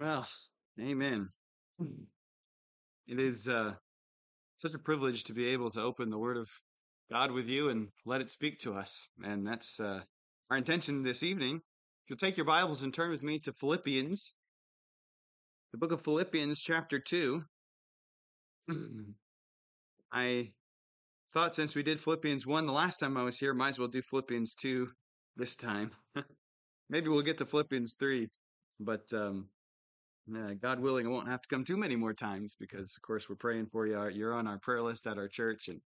Well, amen. It is uh, such a privilege to be able to open the Word of God with you and let it speak to us. And that's uh, our intention this evening. If you'll take your Bibles and turn with me to Philippians, the book of Philippians, chapter 2. I thought since we did Philippians 1 the last time I was here, might as well do Philippians 2 this time. Maybe we'll get to Philippians 3, but um, uh, God willing, I won't have to come too many more times because, of course, we're praying for you. You're on our prayer list at our church, and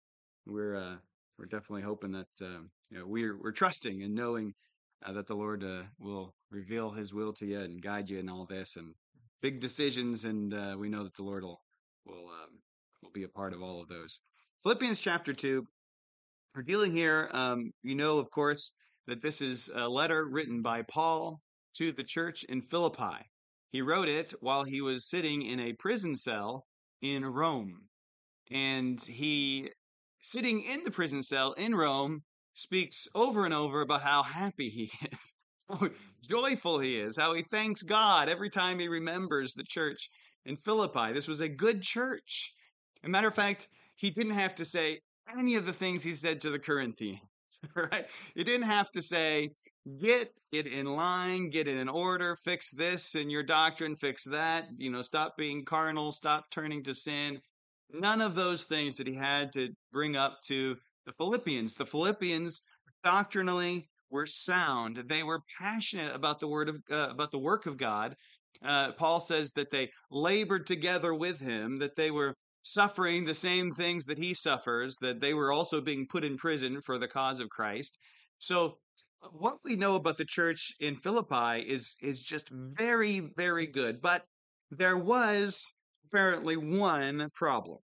we're uh, we're definitely hoping that um, you know we're we're trusting and knowing uh, that the Lord uh, will reveal His will to you and guide you in all this and big decisions, and uh, we know that the Lord will will um, will be a part of all of those. Philippians chapter two. We're dealing here. Um, you know, of course, that this is a letter written by Paul to the church in Philippi. He wrote it while he was sitting in a prison cell in Rome. And he, sitting in the prison cell in Rome, speaks over and over about how happy he is, how joyful he is, how he thanks God every time he remembers the church in Philippi. This was a good church. As a matter of fact, he didn't have to say any of the things he said to the Corinthians. Right? He didn't have to say, get it in line, get it in order, fix this in your doctrine, fix that, you know, stop being carnal, stop turning to sin. None of those things that he had to bring up to the Philippians. The Philippians doctrinally were sound. They were passionate about the word of uh, about the work of God. Uh, Paul says that they labored together with him, that they were suffering the same things that he suffers, that they were also being put in prison for the cause of Christ. So Uh, what we know about the church in Philippi is is just mm-hmm. very very good, but there was apparently one problem.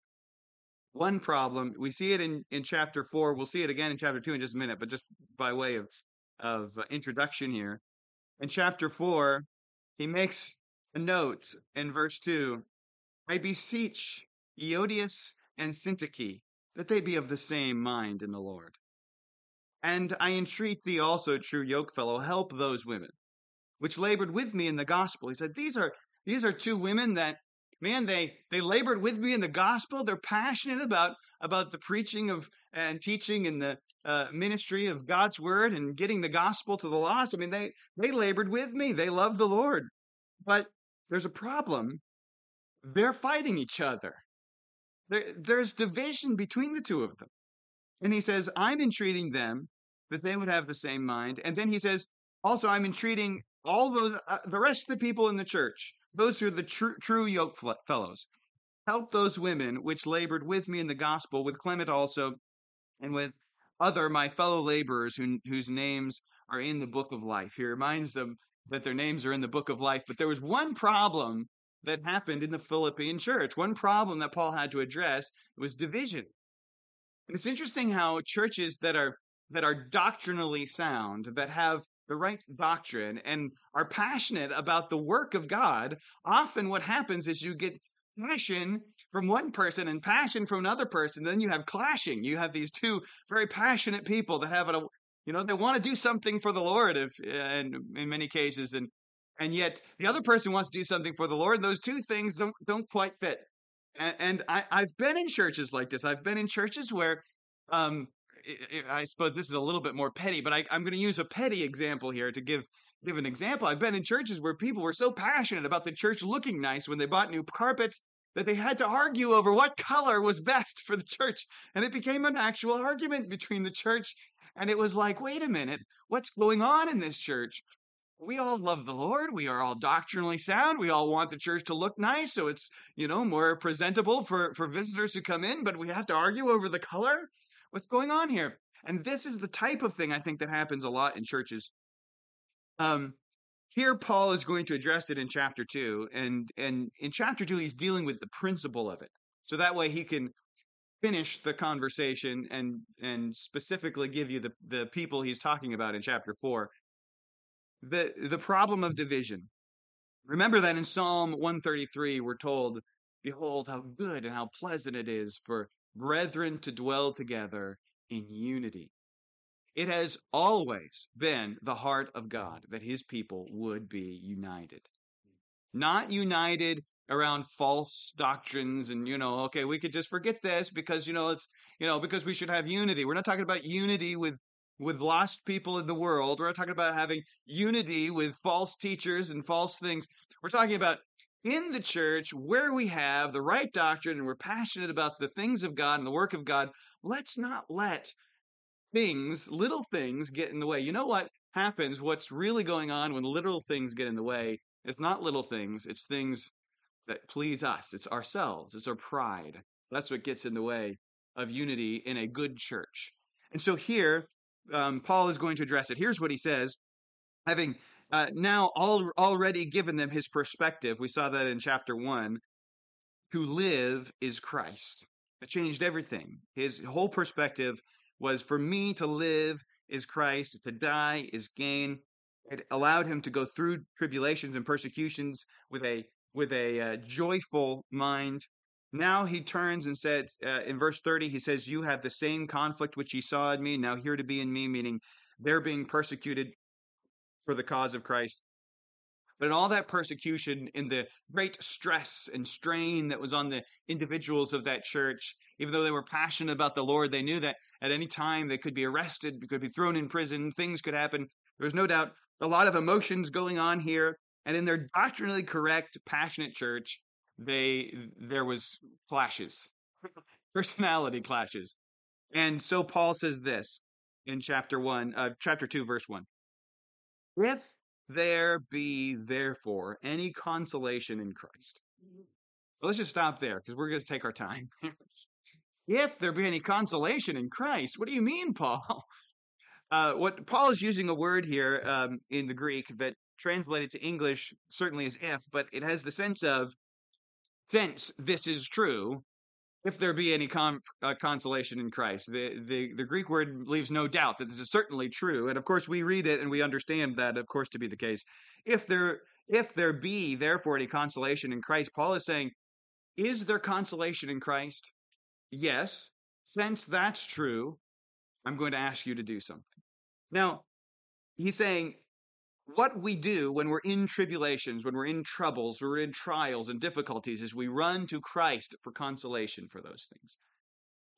One problem. We see it in in chapter 4. We'll see it again in chapter 2 in just a minute, but just by way of of uh, introduction here. In chapter 4, he makes a note in verse 2. I beseech Euodias and Syntyche that they be of the same mind in the Lord. And I entreat thee also, true yokefellow, help those women which labored with me in the gospel. He said, These are these are two women that man, they they labored with me in the gospel. They're passionate about about the preaching of and teaching and the uh, ministry of God's word and getting the gospel to the lost. I mean, they they labored with me. They love the Lord. But there's a problem. They're fighting each other. There, there's division between the two of them. And he says, I'm entreating them that they would have the same mind. And then he says, also, I'm entreating all those, uh, the rest of the people in the church, those who are the tr- true yoke fellows, help those women which labored with me in the gospel, with Clement also, and with other my fellow laborers who, whose names are in the book of life. He reminds them that their names are in the book of life. But there was one problem that happened in the Philippian church. One problem that Paul had to address was division. And it's interesting how churches that are that are doctrinally sound, that have the right doctrine and are passionate about the work of God, often what happens is you get passion from one person and passion from another person, then you have clashing. You have these two very passionate people that have a you know, they want to do something for the Lord if eh, and in many cases and and yet the other person wants to do something for the Lord. Those two things don't don't quite fit. And, and I, I've been in churches like this. I've been in churches where, um, I, suppose this is a little bit more petty, but I, I'm going to use a petty example here to give give an example. I've been in churches where people were so passionate about the church looking nice when they bought new carpet that they had to argue over what color was best for the church, and it became an actual argument between the church. And it was like, wait a minute, what's going on in this church? We all love the Lord. We are all doctrinally sound. We all want the church to look nice, so it's you know more presentable for for visitors who come in. But we have to argue over the color. What's going on here? And this is the type of thing I think that happens a lot in churches. Um, here Paul is going to address it in chapter two, and and in chapter two he's dealing with the principle of it, so that way he can finish the conversation and and specifically give you the the people he's talking about in chapter four the the problem of division. Remember that in Psalm 133 we're told, behold how good and how pleasant it is for brethren to dwell together in unity. It has always been the heart of God that his people would be united. not united around false doctrines and you know okay we could just forget this because you know it's you know because we should have unity we're not talking about unity with with lost people in the world we're not talking about having unity with false teachers and false things we're talking about in the church where we have the right doctrine and we're passionate about the things of God and the work of God let's not let things little things get in the way you know what happens what's really going on when little things get in the way it's not little things it's things that please us. It's ourselves. It's our pride. That's what gets in the way of unity in a good church. And so here, um, Paul is going to address it. Here's what he says having uh, now already given them his perspective. We saw that in chapter one. To live is Christ. It changed everything. His whole perspective was for me to live is Christ, to die is gain. It allowed him to go through tribulations and persecutions with a with a uh, joyful mind. Now he turns and says uh, in verse 30, he says, You have the same conflict which ye saw in me, now here to be in me, meaning they're being persecuted for the cause of Christ. But in all that persecution, in the great stress and strain that was on the individuals of that church, even though they were passionate about the Lord, they knew that at any time they could be arrested, could be thrown in prison, things could happen. There was no doubt a lot of emotions going on here. And in their doctrinally correct, passionate church, they there was clashes, personality clashes. And so Paul says this in chapter one, uh, chapter two, verse one. If there be therefore any consolation in Christ. Let's just stop there because we're going to take our time. if there be any consolation in Christ, what do you mean, Paul? Uh, what Paul is using a word here um, in the Greek that translated to English certainly is if, but it has the sense of since this is true, if there be any uh, consolation in Christ. The, the, the Greek word leaves no doubt that this is certainly true. And of course, we read it and we understand that, of course, to be the case. If there, if there be, therefore, any consolation in Christ, Paul is saying, is there consolation in Christ? Yes. Since that's true, I'm going to ask you to do something. Now, he's saying, what we do when we're in tribulations, when we're in troubles, we're in trials and difficulties, is we run to Christ for consolation for those things.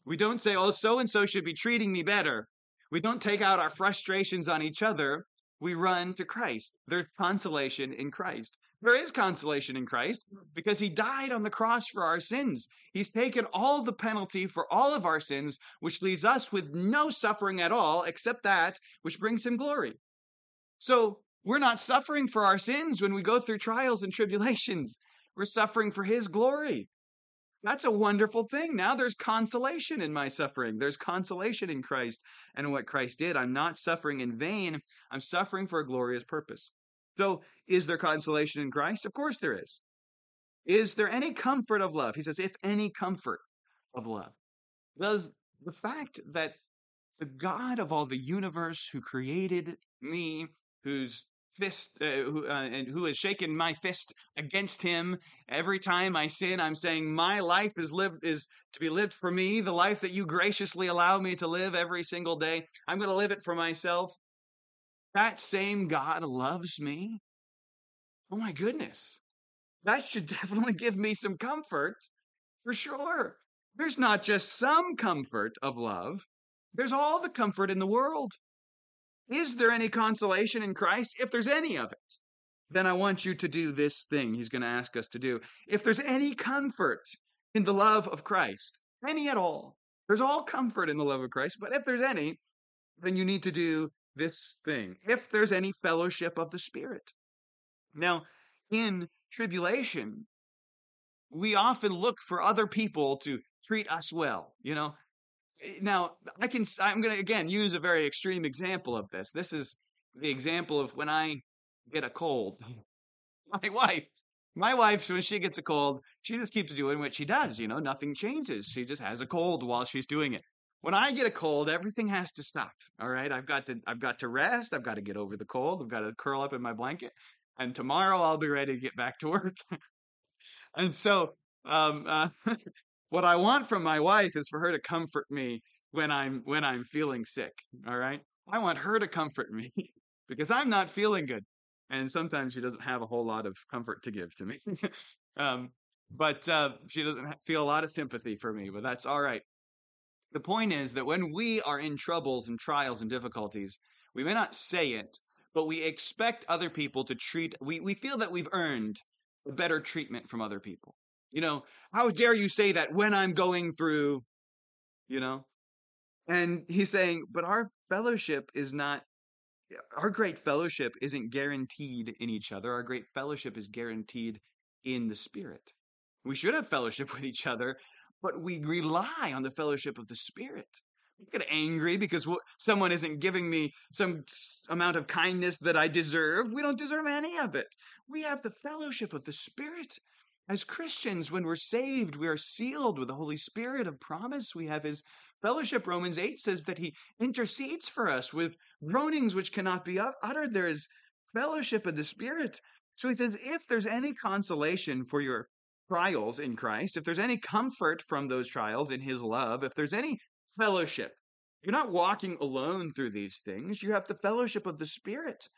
We don't say, oh, so and so should be treating me better. We don't take out our frustrations on each other. We run to Christ. There's consolation in Christ. There is consolation in Christ because he died on the cross for our sins. He's taken all the penalty for all of our sins, which leaves us with no suffering at all except that which brings him glory. So we're not suffering for our sins when we go through trials and tribulations. We're suffering for His glory. That's a wonderful thing. Now there's consolation in my suffering. There's consolation in Christ and what Christ did. I'm not suffering in vain. I'm suffering for a glorious purpose. So, is there consolation in Christ? Of course there is. Is there any comfort of love? He says, if any comfort of love. Does the fact that the God of all the universe who created me, who's fist uh, who, uh, and who has shaken my fist against him. Every time i sin i'm saying my life is lived is to be lived for me the life that you graciously allow me to live every single day. I'm going to live it for myself. That same god loves me? Oh my goodness. That should definitely give me some comfort for sure. There's not just some comfort of love there's all the comfort in the world is there any consolation in Christ? If there's any of it, then I want you to do this thing he's going to ask us to do. If there's any comfort in the love of Christ, any at all, there's all comfort in the love of Christ, but if there's any, then you need to do this thing. If there's any fellowship of the Spirit. Now, in tribulation, we often look for other people to treat us well. You know, now I can I'm going to again use a very extreme example of this. This is the example of when I get a cold. My wife, my wife, when she gets a cold, she just keeps doing what she does. You know, nothing changes. She just has a cold while she's doing it. When I get a cold, everything has to stop. All right, I've got to I've got to rest. I've got to get over the cold. I've got to curl up in my blanket, and tomorrow I'll be ready to get back to work. and so um, uh, what I want from my wife is for her to comfort me when I'm when I'm feeling sick. All right. I want her to comfort me because I'm not feeling good. and sometimes she doesn't have a whole lot of comfort to give to me. um, but uh, she doesn't feel a lot of sympathy for me, but that's all right. The point is that when we are in troubles and trials and difficulties, we may not say it, but we expect other people to treat, we, we feel that we've earned better treatment from other people. You know, how dare you say that when I'm going through, you know? And he's saying, but our fellowship is not, our great fellowship isn't guaranteed in each other. Our great fellowship is guaranteed in the Spirit. We should have fellowship with each other, but we rely on the fellowship of the Spirit. We get angry because someone isn't giving me some amount of kindness that I deserve. We don't deserve any of it. We have the fellowship of the Spirit. As Christians, when we're saved, we are sealed with the Holy Spirit of promise. We have His fellowship. Romans 8 says that He intercedes for us with groanings which cannot be uttered. There is fellowship of the Spirit. So He says, if there's any consolation for your trials in Christ, if there's any comfort from those trials in his love, if there's any fellowship, you're not walking alone through these things. You have the fellowship of the Spirit.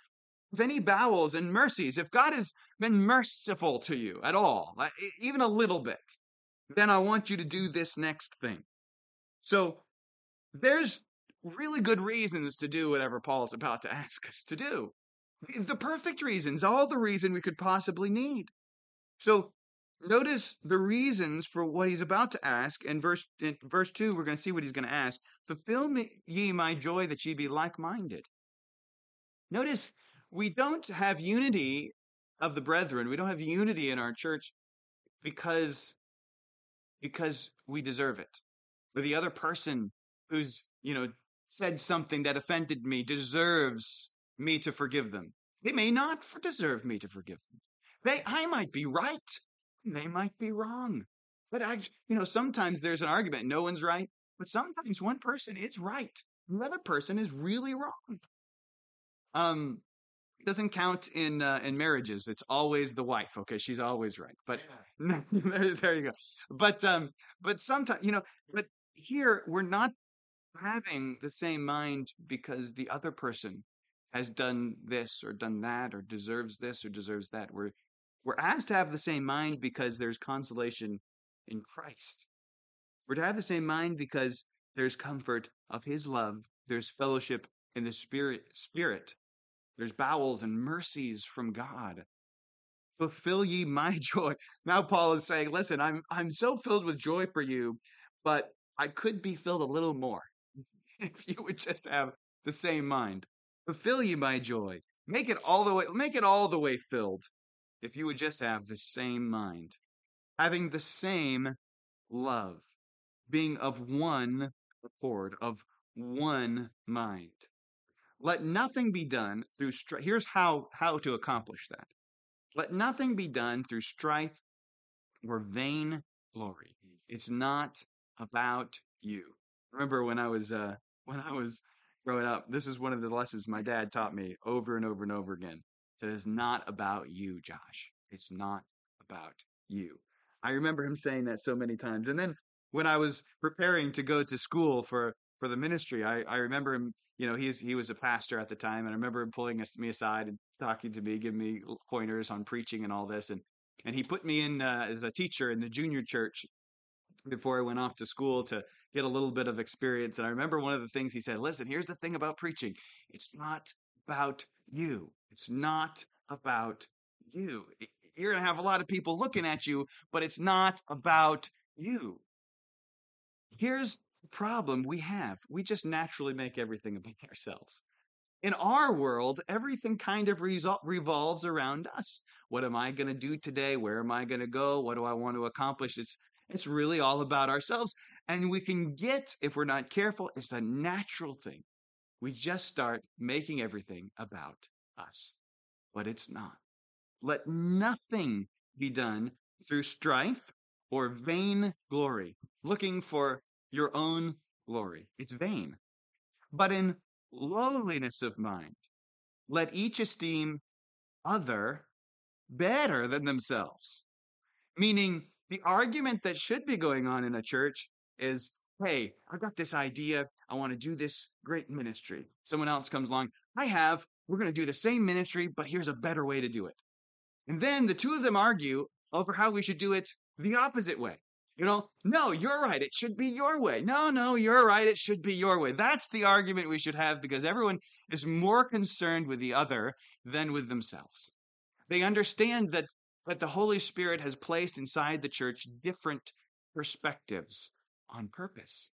Any bowels and mercies, if God has been merciful to you at all, uh, even a little bit, then I want you to do this next thing. So there's really good reasons to do whatever Paul's about to ask us to do. The perfect reasons, all the reason we could possibly need. So Notice the reasons for what he's about to ask. In verse in verse 2, we're going to see what he's going to ask. Fulfill me, ye my joy that ye be like minded. Notice we don't have unity of the brethren. We don't have unity in our church because because we deserve it. Or the other person who's, you know, said something that offended me deserves me to forgive them. They may not deserve me to forgive them. They I might be right they might be wrong. But I, you know, sometimes there's an argument. No one's right, but sometimes one person is right. The other person is really wrong. Um, doesn't count in uh, in marriages. It's always the wife. Okay, she's always right. But there, there you go. But um, but sometimes you know, but here we're not having the same mind because the other person has done this or done that or deserves this or deserves that. We're we're asked to have the same mind because there's consolation in Christ. We're to have the same mind because there's comfort of his love. There's fellowship in the spirit spirit. There's bowels and mercies from God. Fulfill ye my joy. Now Paul is saying, listen, I'm I'm so filled with joy for you, but I could be filled a little more if you would just have the same mind. Fulfill ye my joy. Make it all the way make it all the way filled if you would just have the same mind, having the same love, being of one accord, of one mind. Let nothing be done through strife. Here's how, how to accomplish that. Let nothing be done through strife or vain glory. It's not about you. Remember when I was uh, when I was growing up, this is one of the lessons my dad taught me over and over and over again. It is not about you, Josh. It's not about you. I remember him saying that so many times. And then when I was preparing to go to school for for the ministry, I, I remember him. You know, he's he was a pastor at the time, and I remember him pulling me aside and talking to me, giving me pointers on preaching and all this. And and he put me in uh, as a teacher in the junior church before I went off to school to get a little bit of experience. And I remember one of the things he said, "Listen, here's the thing about preaching. It's not about you. It's not about you. You're going to have a lot of people looking at you, but it's not about you. Here's problem we have we just naturally make everything about ourselves. In our world, everything kind of resol- revolves around us. What am I going to do today? Where am I going to go? What do I want to accomplish? It's it's really all about ourselves. And we can get, if we're not careful, it's a natural thing. We just start making everything about us, but it's not. Let nothing be done through strife or vain glory, looking for your own glory. It's vain. But in lowliness of mind, let each esteem other better than themselves. Meaning, the argument that should be going on in a church is hey, I've got this idea. I want to do this great ministry. Someone else comes along. I have we're going to do the same ministry, but here's a better way to do it. And then the two of them argue over how we should do it the opposite way. You know, no, you're right. It should be your way. No, no, you're right. It should be your way. That's the argument we should have because everyone is more concerned with the other than with themselves. They understand that, that the Holy Spirit has placed inside the church different perspectives on purpose.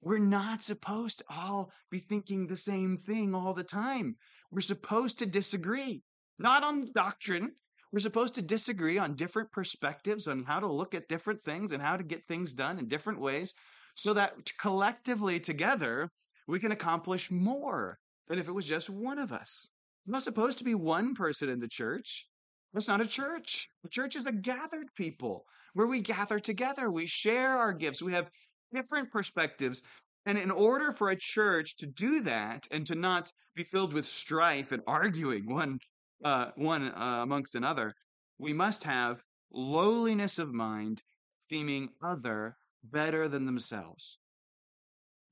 We're not supposed to all be thinking the same thing all the time. We're supposed to disagree, not on doctrine, we're supposed to disagree on different perspectives on how to look at different things and how to get things done in different ways so that collectively together we can accomplish more than if it was just one of us. It's not supposed to be one person in the church. That's not a church. The church is a gathered people where we gather together. We share our gifts. We have different perspectives. And in order for a church to do that and to not be filled with strife and arguing one uh, one uh, amongst another, we must have lowliness of mind, esteeming other better than themselves.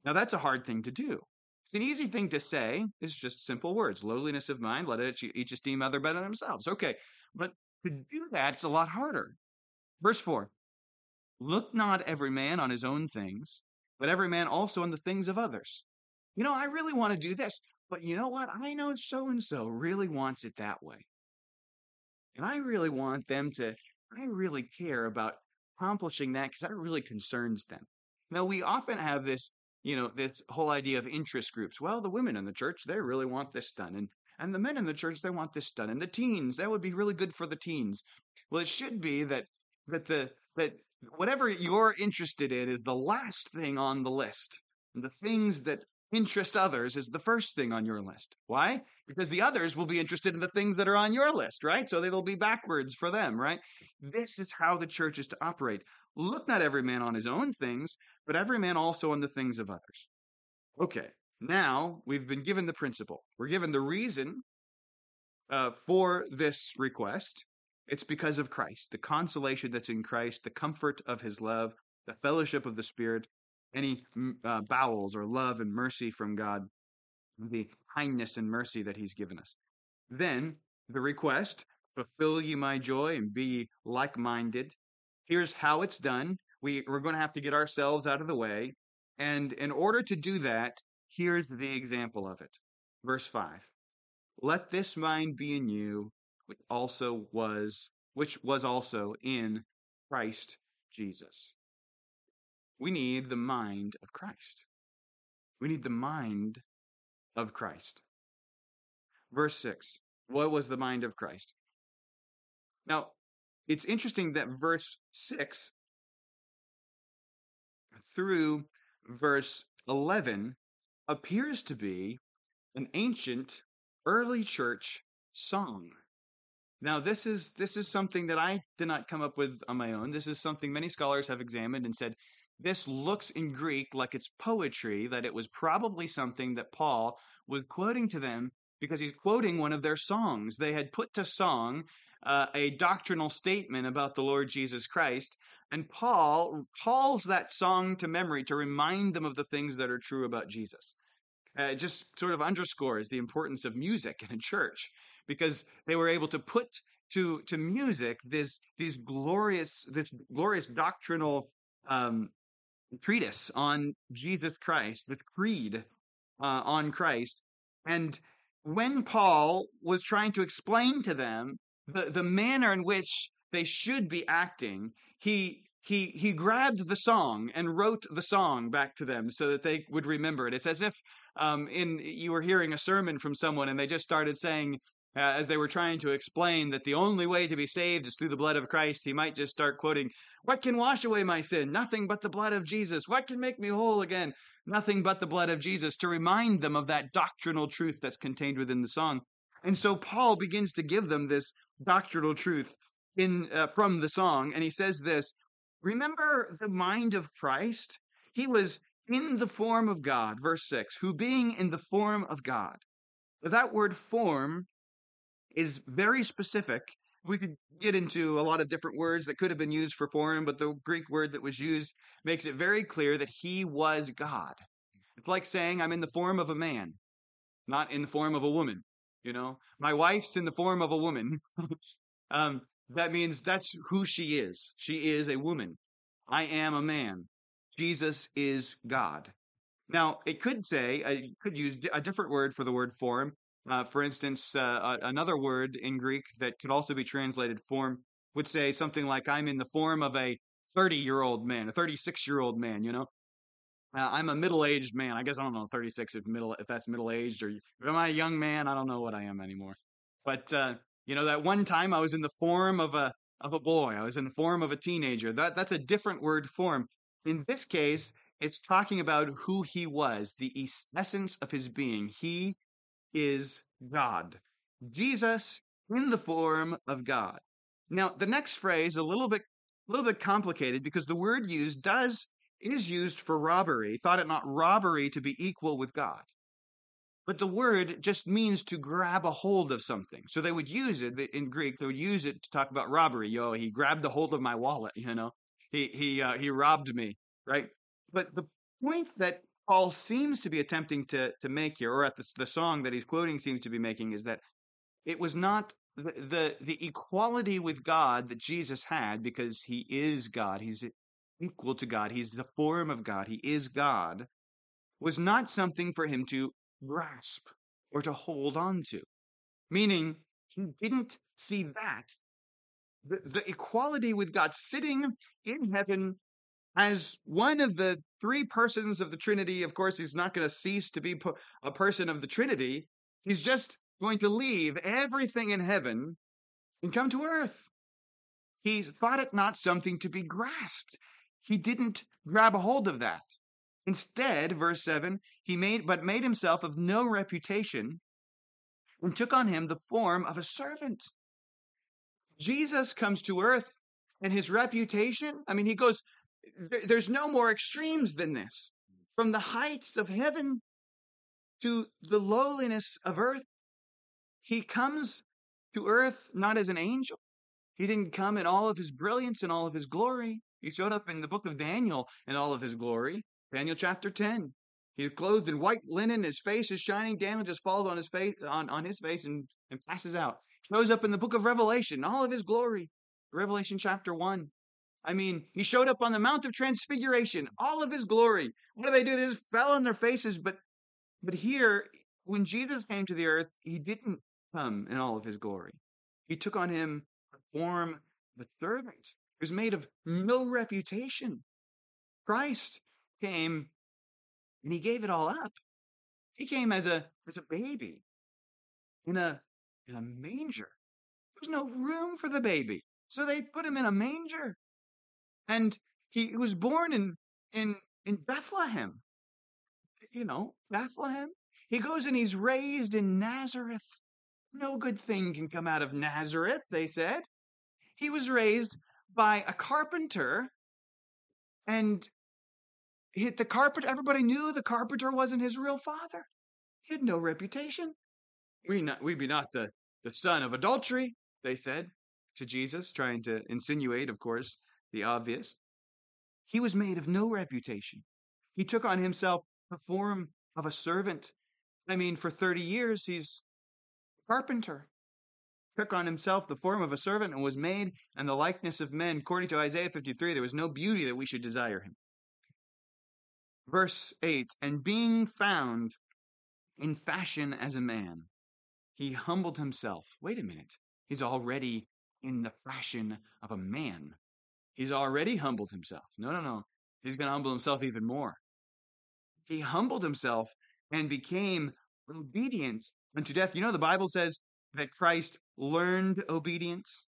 Now, that's a hard thing to do. It's an easy thing to say. It's just simple words lowliness of mind, let each esteem other better than themselves. Okay, but to do that, it's a lot harder. Verse 4 Look not every man on his own things, but every man also on the things of others. You know, I really want to do this. But you know what? I know so and so really wants it that way. And I really want them to, I really care about accomplishing that because that really concerns them. Now, we often have this, you know, this whole idea of interest groups. Well, the women in the church, they really want this done. And, and the men in the church, they want this done. And the teens, that would be really good for the teens. Well, it should be that, that the, that whatever you're interested in is the last thing on the list. And the things that interest others is the first thing on your list. Why? Because the others will be interested in the things that are on your list, right? So it'll be backwards for them, right? This is how the church is to operate. Look not every man on his own things, but every man also on the things of others. Okay, now we've been given the principle. We're given the reason uh, for this request. It's because of Christ, the consolation that's in Christ, the comfort of his love, the fellowship of the Spirit, any uh, bowels or love and mercy from God, the kindness and mercy that He's given us. Then the request fulfill ye my joy and be like minded. Here's how it's done. We, we're going to have to get ourselves out of the way. And in order to do that, here's the example of it. Verse 5 Let this mind be in you, which also was, which was also in Christ Jesus. We need the mind of Christ. We need the mind of Christ. Verse 6. What was the mind of Christ? Now, it's interesting that verse 6 through verse 11 appears to be an ancient early church song. Now, this is this is something that I did not come up with on my own. This is something many scholars have examined and said this looks in Greek like it's poetry, that it was probably something that Paul was quoting to them because he's quoting one of their songs. They had put to song uh, a doctrinal statement about the Lord Jesus Christ, and Paul calls that song to memory to remind them of the things that are true about Jesus. Uh, it just sort of underscores the importance of music in a church because they were able to put to to music this these glorious this glorious doctrinal um, treatise on Jesus Christ, the creed uh, on Christ. And when Paul was trying to explain to them the, the manner in which they should be acting, he he he grabbed the song and wrote the song back to them so that they would remember it. It's as if um, in you were hearing a sermon from someone and they just started saying uh, as they were trying to explain that the only way to be saved is through the blood of Christ, he might just start quoting, What can wash away my sin? Nothing but the blood of Jesus. What can make me whole again? Nothing but the blood of Jesus, to remind them of that doctrinal truth that's contained within the song. And so Paul begins to give them this doctrinal truth in uh, from the song, and he says this Remember the mind of Christ? He was in the form of God, verse 6, who being in the form of God. That word form is very specific. We could get into a lot of different words that could have been used for form, but the Greek word that was used makes it very clear that he was God. It's like saying, I'm in the form of a man, not in the form of a woman. You know, my wife's in the form of a woman. um, that means that's who she is. She is a woman. I am a man. Jesus is God. Now, it could say, I uh, could use a different word for the word form. Uh, for instance, uh, another word in Greek that could also be translated form would say something like, I'm in the form of a 30 year old man, a 36 year old man, you know? Uh, I'm a middle aged man. I guess I don't know 36 if middle if that's middle aged or am I a young man? I don't know what I am anymore. But uh, you know that one time I was in the form of a of a boy. I was in the form of a teenager. That that's a different word form. In this case, it's talking about who he was, the essence of his being. He is God. Jesus in the form of God. Now, the next phrase a little bit a little bit complicated because the word used does is used for robbery. Thought it not robbery to be equal with God. But the word just means to grab a hold of something. So they would use it in Greek. They would use it to talk about robbery. Yo, he grabbed a hold of my wallet. You know, he he uh, he robbed me, right? But the point that Paul seems to be attempting to to make here, or at the, the song that he's quoting seems to be making, is that it was not the, the the equality with God that Jesus had because he is God. He's equal to God. He's the form of God. He is God. Was not something for him to grasp or to hold on to. Meaning, he didn't see that. The, the equality with God sitting in heaven as one of the three persons of the Trinity. Of course, he's not going to cease to be a person of the Trinity. He's just going to leave everything in heaven and come to earth. He thought it not something to be grasped. He didn't grab a hold of that. Instead, verse 7, he made but made himself of no reputation and took on him the form of a servant. Jesus comes to earth and his reputation, I mean, he goes, Mm. there's no more extremes than this. From the heights of heaven to the lowliness of earth, he comes to earth not as an angel. He didn't come in all of his brilliance and all of his glory. He showed up in the book of Daniel in all of his glory. Daniel chapter 10. He's clothed in white linen, his face is shining, Daniel just falls on his face on, on his face and, and passes out. Shows up in the book of Revelation, all of his glory. Revelation chapter 1. I mean, he showed up on the Mount of Transfiguration, all of his glory. What do they do? They just fell on their faces. But but here, when Jesus came to the earth, he didn't come in all of his glory. He took on him the form of a servant. Was made of no reputation. Christ came and he gave it all up. He came as a as a baby in a in a manger. There's no room for the baby. So they put him in a manger. And he was born in in in Bethlehem. You know, Bethlehem. He goes and he's raised in Nazareth. No good thing can come out of Nazareth, they said. He was raised by a carpenter and he, the carpenter, everybody knew the carpenter wasn't his real father. He had no reputation. We not we be not the, the son of adultery, they said to Jesus, trying to insinuate, of course, the obvious. He was made of no reputation. He took on himself the form of a servant. I mean, for 30 years, he's a carpenter. Took on himself the form of a servant and was made in the likeness of men. According to Isaiah 53, there was no beauty that we should desire him. Verse 8 And being found in fashion as a man, he humbled himself. Wait a minute. He's already in the fashion of a man. He's already humbled himself. No, no, no. He's going to humble himself even more. He humbled himself and became obedient unto death. You know, the Bible says that Christ learned obedience.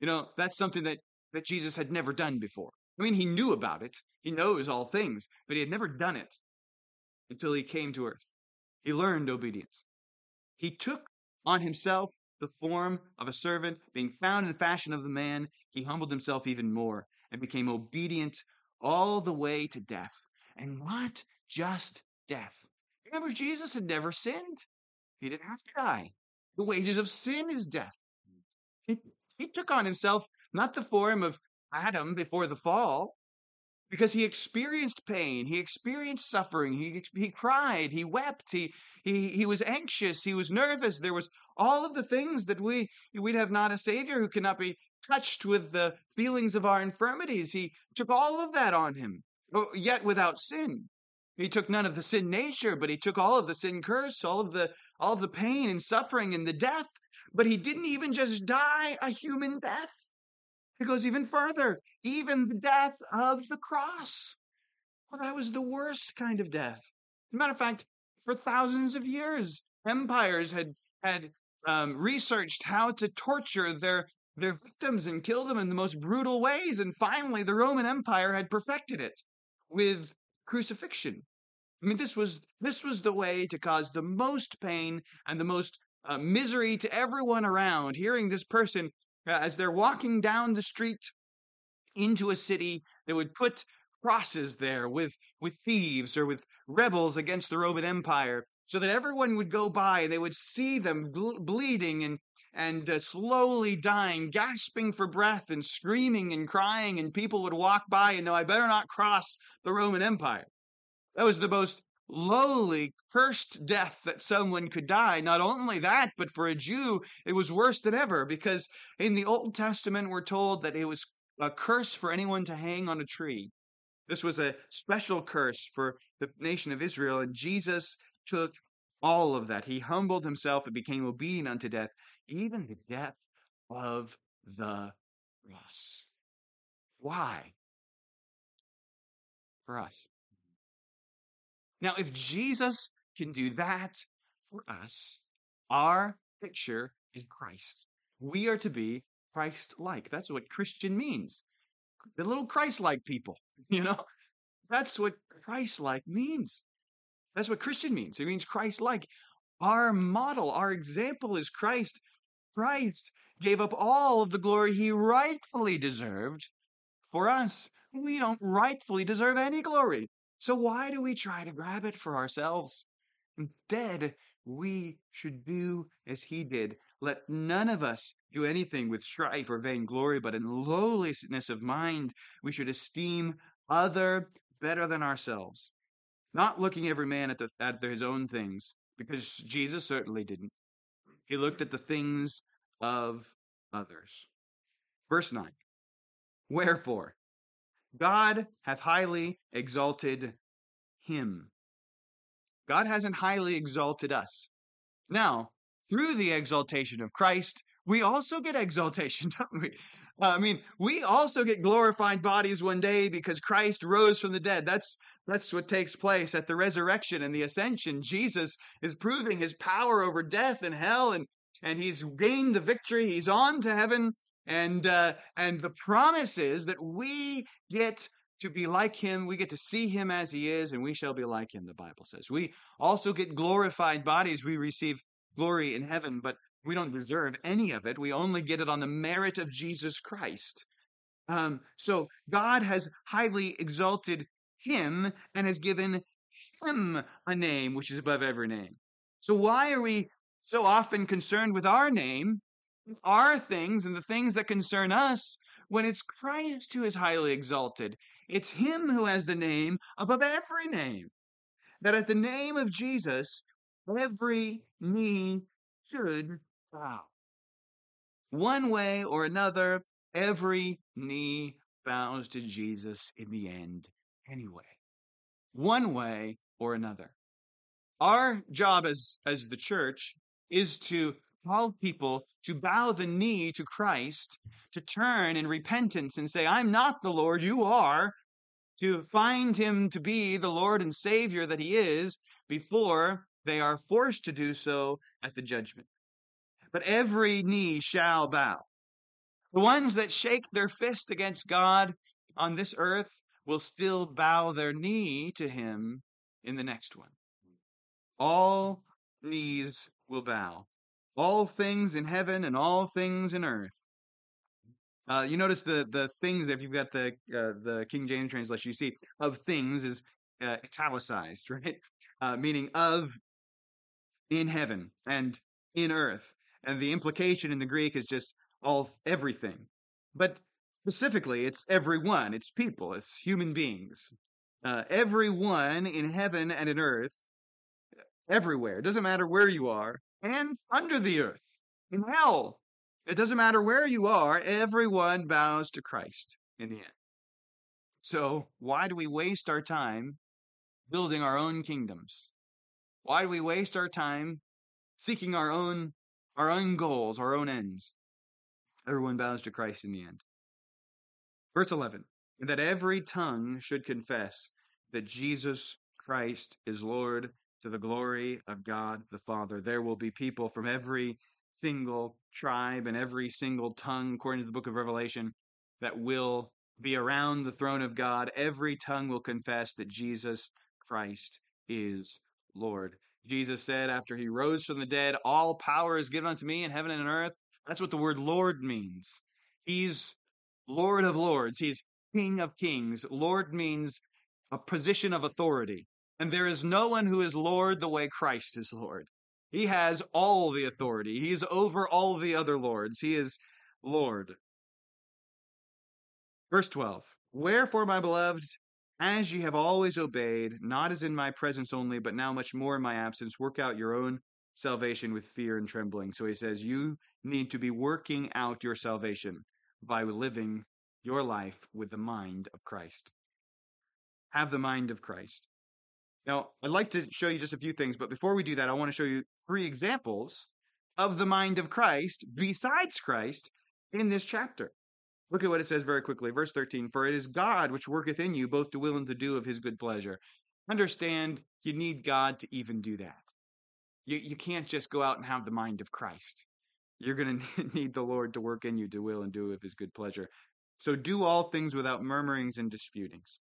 You know, that's something that, that Jesus had never done before. I mean, he knew about it. He knows all things, but he had never done it until he came to earth. He learned obedience. He took on himself the form of a servant, being found in the fashion of the man, he humbled himself even more and became obedient all the way to death. And not just death. Remember, Jesus had never sinned. He didn't have to die. The wages of sin is death. He, he took on himself not the form of Adam before the fall, because he experienced pain, he experienced suffering, he he cried, he wept, he he he was anxious, he was nervous. There was all of the things that we we'd have not a savior who cannot be touched with the feelings of our infirmities. He took all of that on him, oh, yet without sin. He took none of the sin nature, but he took all of the sin curse, all of the all of the pain and suffering and the death. But he didn't even just die a human death. It goes even further, even the death of the cross. Well, that was the worst kind of death. As a matter of fact, for thousands of years, empires had had um, researched how to torture their their victims and kill them in the most brutal ways, and finally, the Roman Empire had perfected it with crucifixion. I mean, this was this was the way to cause the most pain and the most uh, misery to everyone around. Hearing this person uh, as they're walking down the street into a city, they would put crosses there with, with thieves or with rebels against the Roman Empire so that everyone would go by and they would see them bleeding and, and uh, slowly dying, gasping for breath and screaming and crying, and people would walk by and know, I better not cross the Roman Empire. That was the most lowly, cursed death that someone could die. Not only that, but for a Jew, it was worse than ever because in the Old Testament, we're told that it was a curse for anyone to hang on a tree. This was a special curse for the nation of Israel, and Jesus took all of that. He humbled himself and became obedient unto death, even the death of the cross. Why? For us. Now, if Jesus can do that for us, our picture is Christ. We are to be Christ like. That's what Christian means. The little Christ like people, you know? That's what Christ like means. That's what Christian means. It means Christ like. Our model, our example is Christ. Christ gave up all of the glory he rightfully deserved for us. We don't rightfully deserve any glory. So why do we try to grab it for ourselves? Instead, we should do as he did. Let none of us do anything with strife or vainglory, but in lowliness of mind we should esteem other better than ourselves. Not looking every man at, the, at his own things, because Jesus certainly didn't. He looked at the things of others. Verse 9 Wherefore, God hath highly exalted him. God hasn't highly exalted us. Now, through the exaltation of Christ, we also get exaltation, don't we? I mean, we also get glorified bodies one day because Christ rose from the dead. That's that's what takes place at the resurrection and the ascension. Jesus is proving his power over death and hell, and and he's gained the victory. He's on to heaven, and uh, and the promise is that we get to be like him. We get to see him as he is, and we shall be like him, the Bible says. We also get glorified bodies. We receive glory in heaven, but we don't deserve any of it. We only get it on the merit of Jesus Christ. Um, so God has highly exalted him and has given him a name which is above every name. So why are we so often concerned with our name, our things, and the things that concern us when it's Christ who is highly exalted. It's Him who has the name above every name. That at the name of Jesus, every knee should bow. One way or another, every knee bows to Jesus in the end, anyway. One way or another. Our job as, as the church is to call people to bow the knee to Christ, to turn in repentance and say, I'm not the Lord, you are, to find him to be the Lord and Savior that he is before they are forced to do so at the judgment. But every knee shall bow. The ones that shake their fist against God on this earth will still bow their knee to him in the next one. All knees will bow all things in heaven and all things in earth. Uh, you notice the the things if you've got the uh, the King James translation, you see of things is uh, italicized, right? Uh, meaning of in heaven and in earth, and the implication in the Greek is just all everything. But specifically, it's everyone, it's people, it's human beings. Uh, everyone in heaven and in earth, everywhere. It doesn't matter where you are, and under the earth, in hell. It doesn't matter where you are, everyone bows to Christ in the end. So, why do we waste our time building our own kingdoms? Why do we waste our time seeking our own our own goals, our own ends? Everyone bows to Christ in the end. Verse 11 that every tongue should confess that Jesus Christ is Lord to the glory of God the Father. There will be people from every single tribe and every single tongue, according to the book of Revelation, that will be around the throne of God. Every tongue will confess that Jesus Christ is Lord. Jesus said after he rose from the dead, All power is given unto me in heaven and on earth. That's what the word Lord means. He's Lord of Lords. He's King of Kings. Lord means a position of authority. And there is no one who is Lord the way Christ is Lord. He has all the authority. He's over all the other lords. He is Lord. Verse 12 Wherefore, my beloved, as ye have always obeyed, not as in my presence only, but now much more in my absence, work out your own salvation with fear and trembling. So he says, you need to be working out your salvation by living your life with the mind of Christ. Have the mind of Christ. Now, I'd like to show you just a few things, but before we do that, I want to show you three examples of the mind of Christ besides Christ in this chapter. Look at what it says very quickly. Verse 13 For it is God which worketh in you both to will and to do of his good pleasure. Understand, you need God to even do that. You, you can't just go out and have the mind of Christ. You're going to need the Lord to work in you to will and do of his good pleasure. So do all things without murmurings and disputings,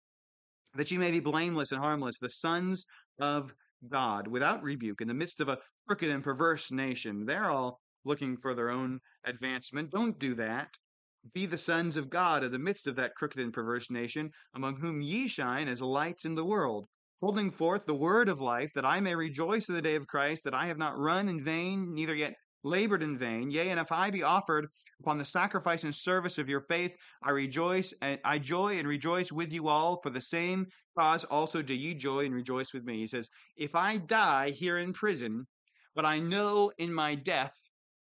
that you may be blameless and harmless, the sons of God, without rebuke, in the midst of a crooked and perverse nation. They're all looking for their own advancement. Don't do that. Be the sons of God in the midst of that crooked and perverse nation, among whom ye shine as lights in the world, holding forth the word of life, that I may rejoice in the day of Christ, that I have not run in vain, neither yet labored in vain. Yea, and if I be offered upon the sacrifice and service of your faith, I rejoice and I joy and rejoice with you all. For the same cause also do ye joy and rejoice with me. He says, If I die here in prison, but I know in my death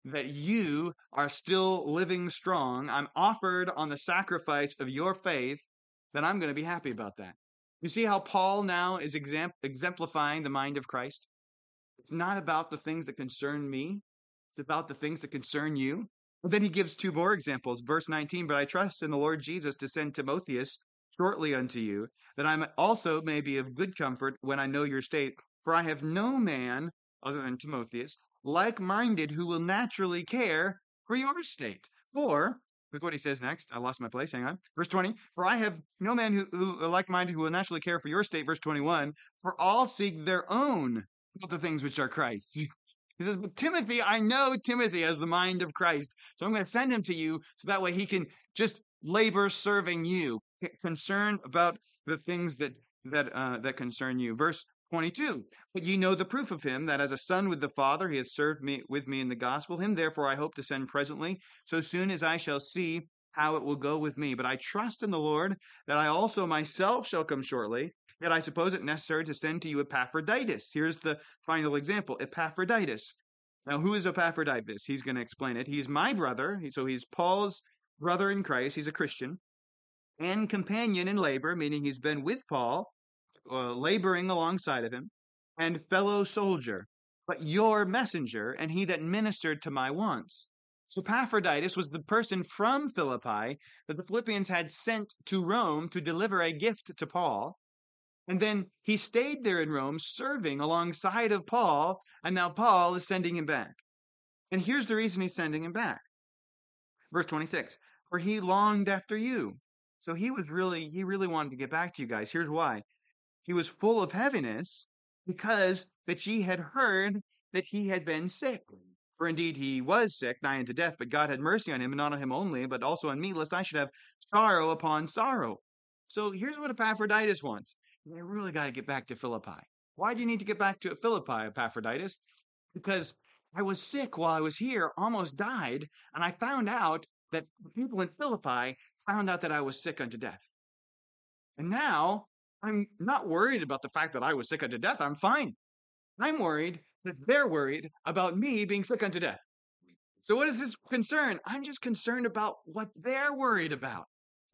that you are still living strong, I'm offered on the sacrifice of your faith, then I'm going to be happy about that. You see how Paul now is exemplifying the mind of Christ? It's not about the things that concern me, it's about the things that concern you. But then he gives two more examples. Verse 19, but I trust in the Lord Jesus to send Timotheus shortly unto you, that I also may be of good comfort when I know your state. For I have no man other than Timotheus like minded who will naturally care for your state. For, look what he says next. I lost my place. Hang on. Verse 20. For I have no man who, who like minded who will naturally care for your state. Verse 21. For all seek their own, not the things which are Christ's. He says, but Timothy, I know Timothy has the mind of Christ. So I'm going to send him to you so that way he can just labor serving you, concerned about the things that that uh, that concern you. Verse 22. But ye know the proof of him, that as a son with the Father he hath served me with me in the gospel. Him therefore I hope to send presently, so soon as I shall see how it will go with me. But I trust in the Lord that I also myself shall come shortly. Yet I suppose it necessary to send to you Epaphroditus. Here's the final example Epaphroditus. Now, who is Epaphroditus? He's going to explain it. He's my brother. So he's Paul's brother in Christ. He's a Christian and companion in labor, meaning he's been with Paul uh, laboring alongside of him, and fellow soldier, but your messenger, and he that ministered to my wants. So Epaphroditus was the person from Philippi that the Philippians had sent to Rome to deliver a gift to Paul. And then he stayed there in Rome serving alongside of Paul, and now Paul is sending him back. And here's the reason he's sending him back. Verse 26 For he longed after you. So he was really, he really wanted to get back to you guys. Here's why he was full of heaviness because that ye had heard that he had been sick. For indeed he was sick, nigh unto death, but God had mercy on him, and not on him only, but also on me, lest I should have sorrow upon sorrow. So here's what Epaphroditus wants. I really got to get back to Philippi. Why do you need to get back to Philippi, Epaphroditus? Because I was sick while I was here, almost died, and I found out that people in Philippi found out that I was sick unto death. And now I'm not worried about the fact that I was sick unto death. I'm fine. I'm worried that they're worried about me being sick unto death. So, what is this concern? I'm just concerned about what they're worried about.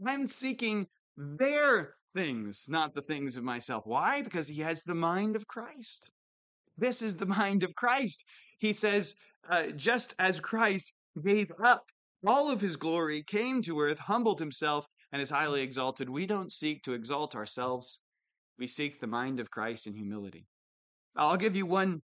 I'm seeking their things, not the things of myself. Why? Because he has the mind of Christ. This is the mind of Christ. He says, uh, just as Christ gave up all of his glory, came to earth, humbled himself, and is highly exalted, we don't seek to exalt ourselves. We seek the mind of Christ in humility. I'll give you one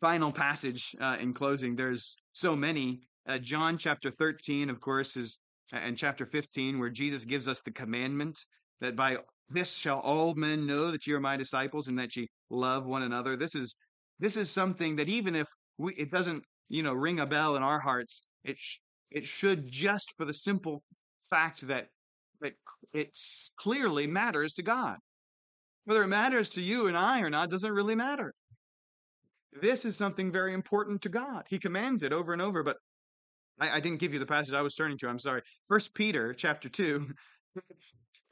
final passage uh, in closing. There's so many. Uh, John chapter 13, of course, is and chapter 15, where Jesus gives us the commandment that by this shall all men know that you are my disciples and that ye love one another. This is this is something that even if we, it doesn't, you know, ring a bell in our hearts, it sh- it should just for the simple fact that that it clearly matters to God. Whether it matters to you and I or not doesn't really matter. This is something very important to God. He commands it over and over, but I, I didn't give you the passage I was turning to. I'm sorry. First Peter chapter two.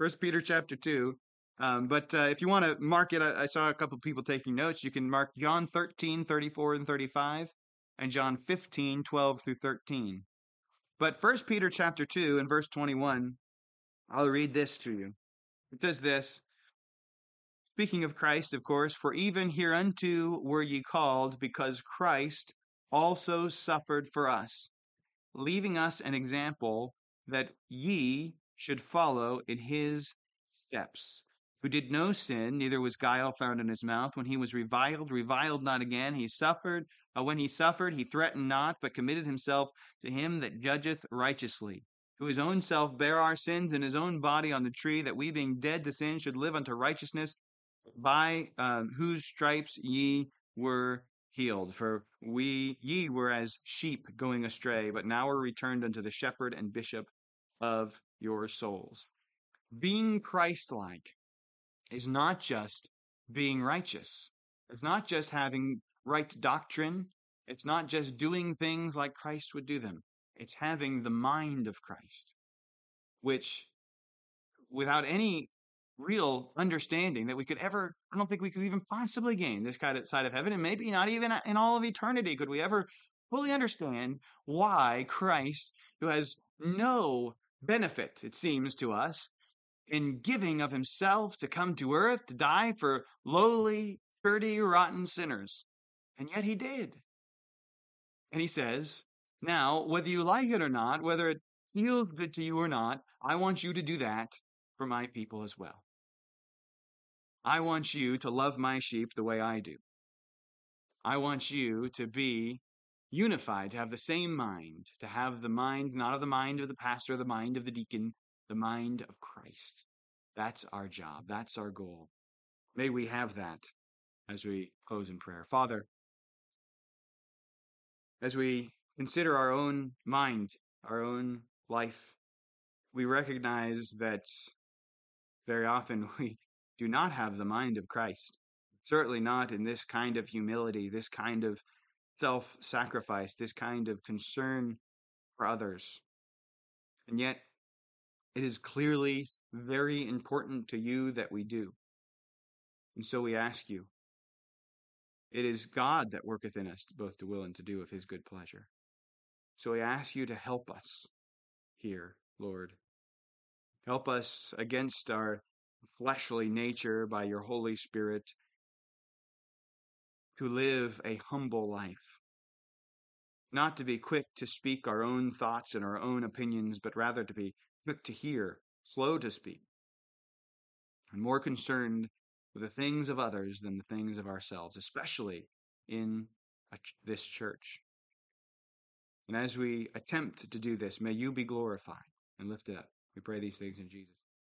First Peter chapter two. Um, but uh, if you want to mark it, I, I, saw a couple people taking notes. You can mark John 13, 34 and 35, and John 15, 12 through 13. But First Peter chapter 2 and verse 21, I'll read this to you. It says this, Speaking of Christ, of course, for even hereunto were ye called, because Christ also suffered for us, leaving us an example that ye should follow in his steps who did no sin, neither was guile found in his mouth. When he was reviled, reviled not again. He suffered. Uh, when he suffered, he threatened not, but committed himself to him that judgeth righteously, who his own self bare our sins in his own body on the tree, that we, being dead to sin, should live unto righteousness, by uh, whose stripes ye were healed. For we ye were as sheep going astray, but now are returned unto the shepherd and bishop of your souls. Being Christ like is not just being righteous. It's not just having right doctrine. It's not just doing things like Christ would do them. It's having the mind of Christ, which without any real understanding that we could ever, I don't think we could even possibly gain this kind of side of heaven. And maybe not even in all of eternity could we ever fully understand why Christ, who has no benefit, it seems to us, in giving of himself to come to earth to die for lowly, dirty, rotten sinners. And yet he did. And he says, now, whether you like it or not, whether it feels good to you or not, I want you to do that for my people as well. I want you to love my sheep the way I do. I want you to be unified, to have the same mind, to have the mind, not of the mind of the pastor, the mind of the deacon, the mind of Christ. That's our job. That's our goal. May we have that as we close in prayer. Father, as we consider our own mind, our own life, we recognize that very often we do not have the mind of Christ. Certainly not in this kind of humility, this kind of self sacrifice, this kind of concern for others. And yet, it is clearly very important to you that we do. And so we ask you, it is God that worketh in us both to will and to do of his good pleasure. So we ask you to help us here, Lord. Help us against our fleshly nature by your Holy Spirit to live a humble life. Not to be quick to speak our own thoughts and our own opinions, but rather to be quick to hear, slow to speak, and more concerned with the things of others than the things of ourselves, especially in this church. And as we attempt to do this, may you be glorified and lifted up. We pray these things in Jesus'